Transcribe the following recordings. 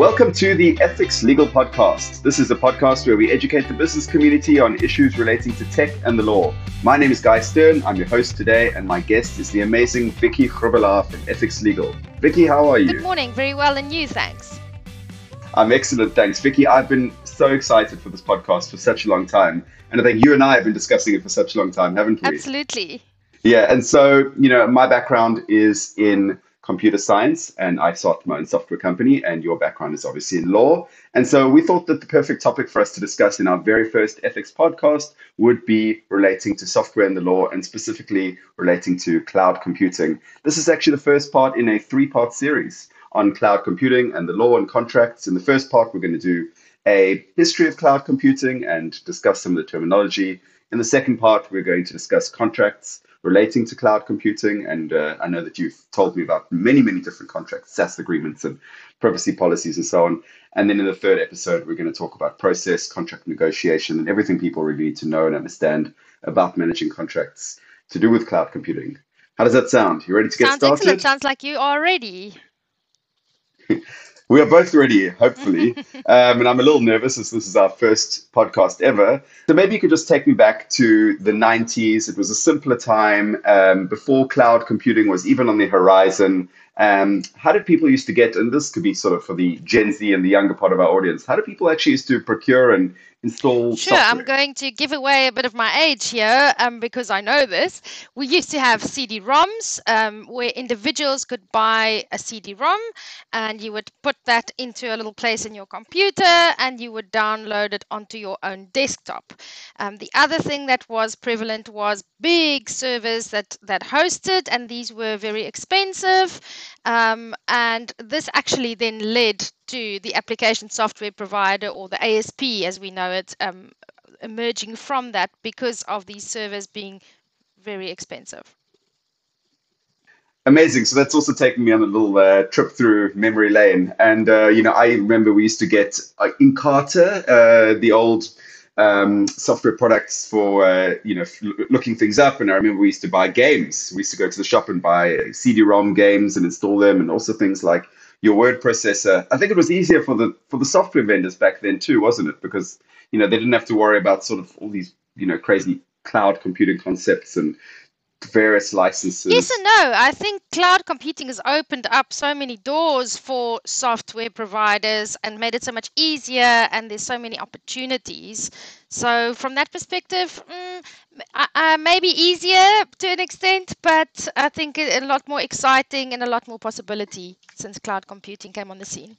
Welcome to the Ethics Legal Podcast. This is a podcast where we educate the business community on issues relating to tech and the law. My name is Guy Stern. I'm your host today, and my guest is the amazing Vicky Groebelaar from Ethics Legal. Vicky, how are you? Good morning. Very well, and you? Thanks. I'm excellent, thanks. Vicky, I've been so excited for this podcast for such a long time. And I think you and I have been discussing it for such a long time, haven't we? Absolutely. Yeah, and so, you know, my background is in computer science and I started my own software company, and your background is obviously in law. And so we thought that the perfect topic for us to discuss in our very first ethics podcast would be relating to software and the law, and specifically relating to cloud computing. This is actually the first part in a three part series on cloud computing and the law and contracts. In the first part, we're going to do a history of cloud computing and discuss some of the terminology. In the second part, we're going to discuss contracts relating to cloud computing. And uh, I know that you've told me about many, many different contracts, SaaS agreements, and privacy policies, and so on. And then in the third episode, we're going to talk about process, contract negotiation, and everything people really need to know and understand about managing contracts to do with cloud computing. How does that sound? You ready to get Sounds started? excellent. Sounds like you are ready. We are both ready, hopefully. um, and I'm a little nervous as this is our first podcast ever. So maybe you could just take me back to the 90s. It was a simpler time um, before cloud computing was even on the horizon. Um, how did people used to get, and this could be sort of for the Gen Z and the younger part of our audience, how do people actually used to procure and install Sure, software? I'm going to give away a bit of my age here um, because I know this. We used to have CD-ROMs um, where individuals could buy a CD-ROM and you would put that into a little place in your computer and you would download it onto your own desktop. Um, the other thing that was prevalent was big servers that, that hosted, and these were very expensive. Um, and this actually then led to the application software provider or the ASP as we know it um, emerging from that because of these servers being very expensive. Amazing. So that's also taken me on a little uh, trip through memory lane. And, uh, you know, I remember we used to get uh, Encarta, uh, the old um, software products for, uh, you know, looking things up. And I remember we used to buy games. We used to go to the shop and buy CD-ROM games and install them and also things like your word processor. I think it was easier for the for the software vendors back then too, wasn't it? Because, you know, they didn't have to worry about sort of all these, you know, crazy cloud computing concepts and various licenses. Yes and no. I think cloud computing has opened up so many doors for software providers and made it so much easier, and there's so many opportunities. So, from that perspective, mm, uh, uh, maybe easier to an extent, but I think a a lot more exciting and a lot more possibility since cloud computing came on the scene.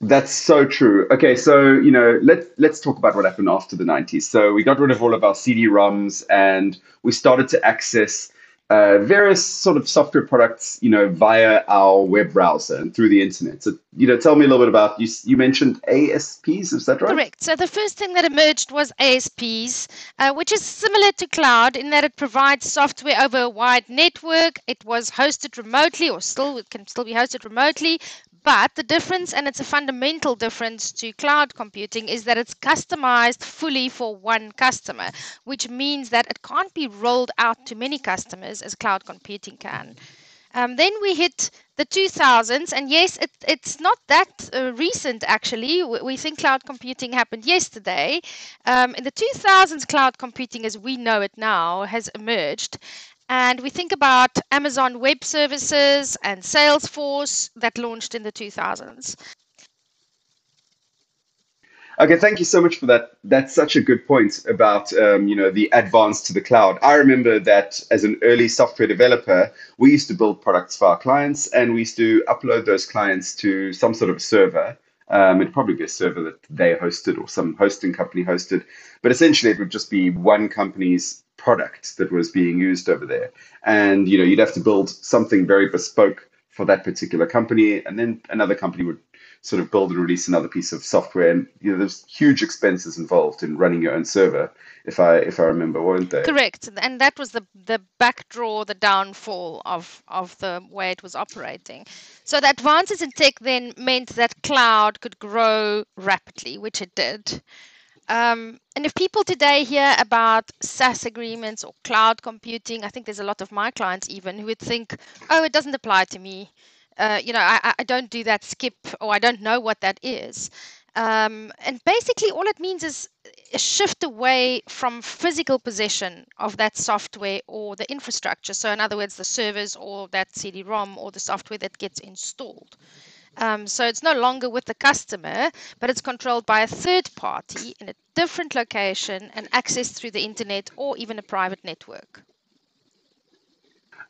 That's so true. Okay, so you know, let's let's talk about what happened after the '90s. So we got rid of all of our CD-ROMs, and we started to access uh, various sort of software products, you know, via our web browser and through the internet. So you know, tell me a little bit about you. You mentioned ASPs, is that right? Correct. So the first thing that emerged was ASPs, uh, which is similar to cloud in that it provides software over a wide network. It was hosted remotely, or still it can still be hosted remotely. But the difference, and it's a fundamental difference to cloud computing, is that it's customized fully for one customer, which means that it can't be rolled out to many customers as cloud computing can. Um, then we hit the 2000s, and yes, it, it's not that uh, recent actually. We, we think cloud computing happened yesterday. Um, in the 2000s, cloud computing as we know it now has emerged. And we think about Amazon Web Services and Salesforce that launched in the 2000s. Okay, thank you so much for that. That's such a good point about um, you know the advance to the cloud. I remember that as an early software developer, we used to build products for our clients, and we used to upload those clients to some sort of server. Um, it'd probably be a server that they hosted or some hosting company hosted, but essentially it would just be one company's product that was being used over there, and you know you'd have to build something very bespoke for that particular company, and then another company would sort of build and release another piece of software and you know there's huge expenses involved in running your own server if i if i remember weren't there Correct, and that was the the backdraw, the downfall of of the way it was operating. So the advances in tech then meant that cloud could grow rapidly, which it did. Um, and if people today hear about SaaS agreements or cloud computing, I think there's a lot of my clients even who would think, "Oh, it doesn't apply to me." Uh, you know, I, I don't do that skip or I don't know what that is. Um, and basically, all it means is a shift away from physical possession of that software or the infrastructure. So, in other words, the servers or that CD ROM or the software that gets installed. Um, so it's no longer with the customer, but it's controlled by a third party in a different location and accessed through the internet or even a private network.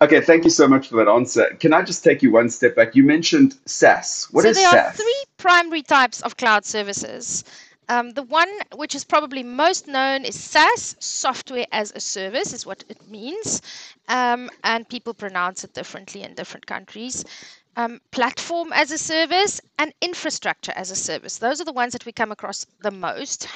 Okay, thank you so much for that answer. Can I just take you one step back? You mentioned SaaS. What so is there SaaS? are three primary types of cloud services. Um, the one which is probably most known is SaaS, software as a service, is what it means. Um, and people pronounce it differently in different countries. Um, platform as a service and infrastructure as a service. Those are the ones that we come across the most.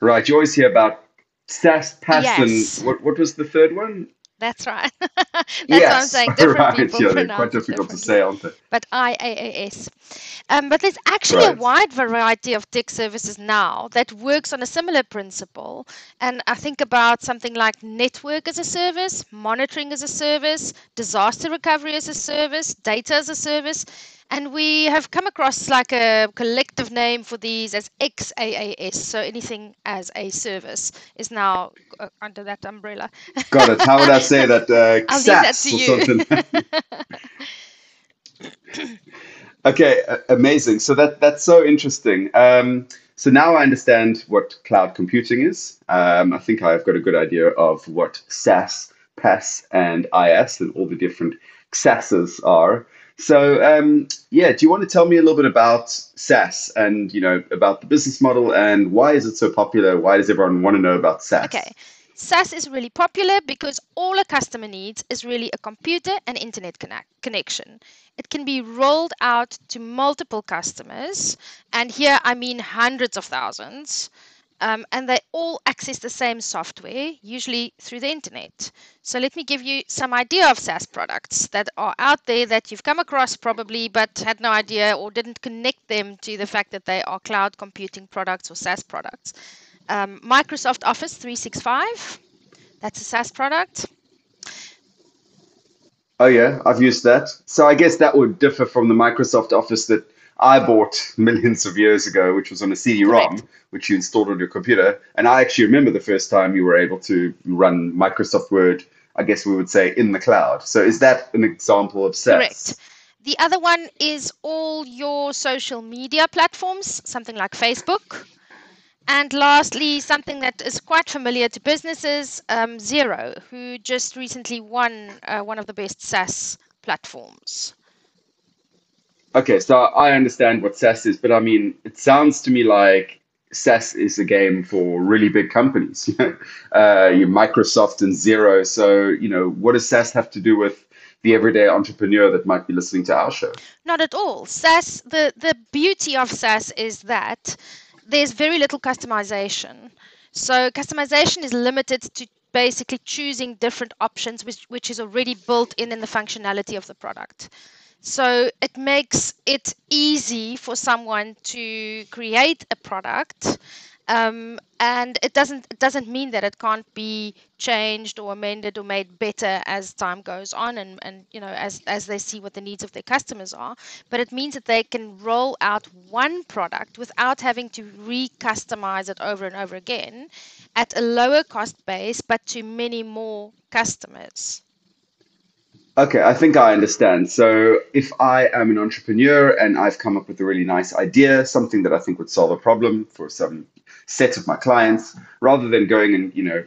Right, you always hear about SaaS, PaaS, Yes. and what, what was the third one? That's right. That's yes, what I'm saying. Different right. people Yeah, they're pronounce quite it difficult to say, aren't they? but IaaS. Um, but there's actually a wide variety of tech services now that works on a similar principle. And I think about something like network as a service, monitoring as a service, disaster recovery as a service, data as a service. And we have come across like a collective name for these as XaaS. So anything as a service is now uh, under that umbrella. Got it. How would I say that? Uh, I'll leave that to you. Okay, amazing. So that that's so interesting. Um, so now I understand what cloud computing is. Um, I think I've got a good idea of what SaaS, PaaS, and IaaS and all the different SaaSes are. So um, yeah, do you want to tell me a little bit about SaaS and you know about the business model and why is it so popular? Why does everyone want to know about SaaS? Okay. SaaS is really popular because all a customer needs is really a computer and internet connect, connection. It can be rolled out to multiple customers, and here I mean hundreds of thousands, um, and they all access the same software, usually through the internet. So let me give you some idea of SaaS products that are out there that you've come across probably, but had no idea or didn't connect them to the fact that they are cloud computing products or SaaS products um, Microsoft Office 365. That's a SaaS product. Oh yeah, I've used that. So I guess that would differ from the Microsoft Office that I bought millions of years ago, which was on a CD-ROM, which you installed on your computer. And I actually remember the first time you were able to run Microsoft Word, I guess we would say, in the cloud. So is that an example of SaaS? Correct. The other one is all your social media platforms, something like Facebook. And lastly, something that is quite familiar to businesses, um, Xero, who just recently won uh, one of the best SaaS platforms. Okay, so I understand what SaaS is, but I mean, it sounds to me like SaaS is a game for really big companies, you know, uh, Microsoft and Xero. So, you know, what does SaaS have to do with the everyday entrepreneur that might be listening to our show? Not at all. SaaS, the, the beauty of SaaS is that there's very little customization. So customization is limited to basically choosing different options, which, which is already built in in the functionality of the product. So it makes it easy for someone to create a product, um, and it doesn't it doesn't mean that it can't be changed or amended or made better as time goes on, and and you know as as they see what the needs of their customers are. But it means that they can roll out one product without having to re-customize it over and over again, at a lower cost base, but to many more customers. Okay, I think I understand. So if I am an entrepreneur and I've come up with a really nice idea, something that I think would solve a problem for some set of my clients, rather than going and, you know,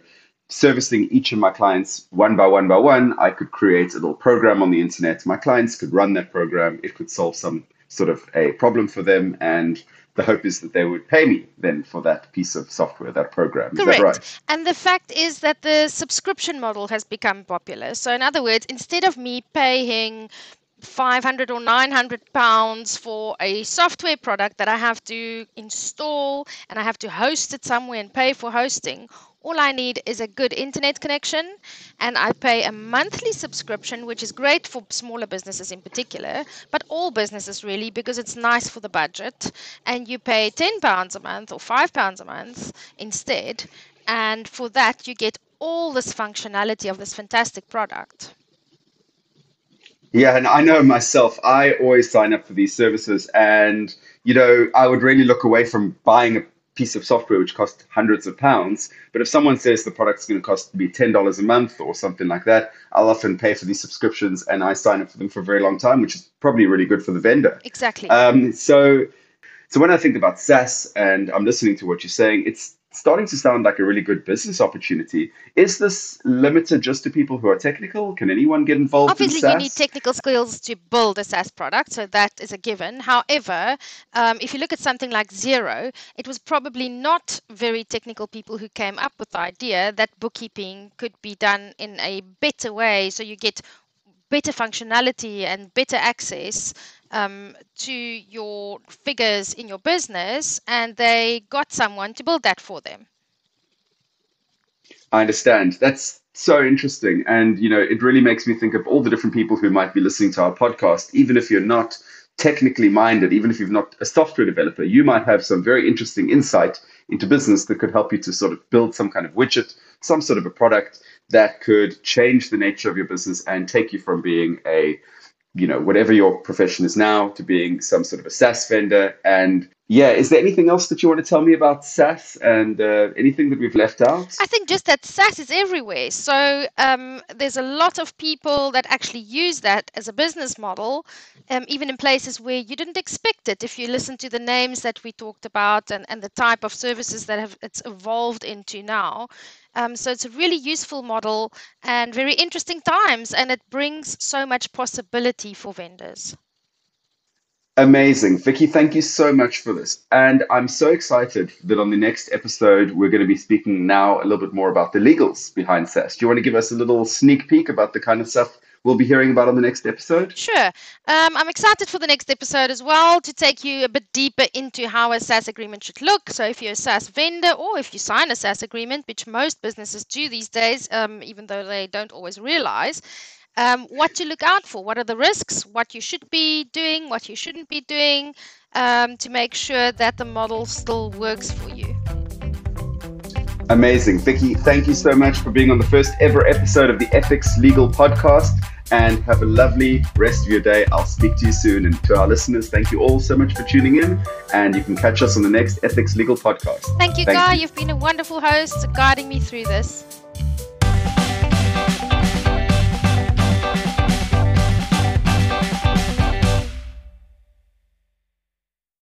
servicing each of my clients one by one by one, I could create a little program on the internet. My clients could run that program. It could solve some sort of a problem for them. And the hope is that they would pay me then for that piece of software, that program. Is Correct. that right? And the fact is that the subscription model has become popular. So, in other words, instead of me paying 500 or 900 pounds for a software product that I have to install and I have to host it somewhere and pay for hosting, all I need is a good internet connection and I pay a monthly subscription, which is great for smaller businesses in particular, but all businesses really because it's nice for the budget. And you pay 10 pounds a month or 5 pounds a month instead. And for that, you get all this functionality of this fantastic product. Yeah, and I know myself, I always sign up for these services and you know, I would really look away from buying a piece of software which costs hundreds of pounds. But if someone says the product's going to cost me ten dollars a month or something like that, I'll often pay for these subscriptions and I sign up for them for a very long time, which is probably really good for the vendor. Exactly. Um, so, so when I think about SaaS and I'm listening to what you're saying, it's starting to sound like a really good business opportunity. Is this limited just to people who are technical? Can anyone get involved Obviously, in you need technical skills to build a SaaS product, so that is a given. However, um, if you look at something like Xero, it was probably not very technical people who came up with the idea that bookkeeping could be done in a better way, so you get better functionality and better access um, to your figures in your business, and they got someone to build that for them. I understand. That's so interesting. And, you know, it really makes me think of all the different people who might be listening to our podcast, even if you're not technically minded, even if you're not a software developer, you might have some very interesting insight into business that could help you to sort of build some kind of widget, some sort of a product that could change the nature of your business and take you from being a you know whatever your profession is now to being some sort of a SaaS vendor. And yeah, is there anything else that you want to tell me about SaaS and uh, anything that we've left out? I think just that SaaS is everywhere. So um, there's a lot of people that actually use that as a business model, um, even in places where you didn't expect it. If you listen to the names that we talked about and, and the type of services that have it's evolved into now, um, so it's a really useful model and very interesting times, and it brings so much possibility for vendors. Amazing. Vicky, thank you so much for this. And I'm so excited that on the next episode, we're going to be speaking now a little bit more about the legals behind SaaS. Do you want to give us a little sneak peek about the kind of stuff we'll be hearing about on the next episode? Sure. Um, I'm excited for the next episode as well to take you a bit deeper into how a SaaS agreement should look. So, if you're a SaaS vendor or if you sign a SaaS agreement, which most businesses do these days, um, even though they don't always realize, um, what to look out for, what are the risks, what you should be doing, what you shouldn't be doing um, to make sure that the model still works for you. Amazing. Vicky, thank you so much for being on the first ever episode of the Ethics Legal Podcast and have a lovely rest of your day. I'll speak to you soon. And to our listeners, thank you all so much for tuning in. And you can catch us on the next Ethics Legal podcast. Thank you, thank Guy. You. You've been a wonderful host guiding me through this.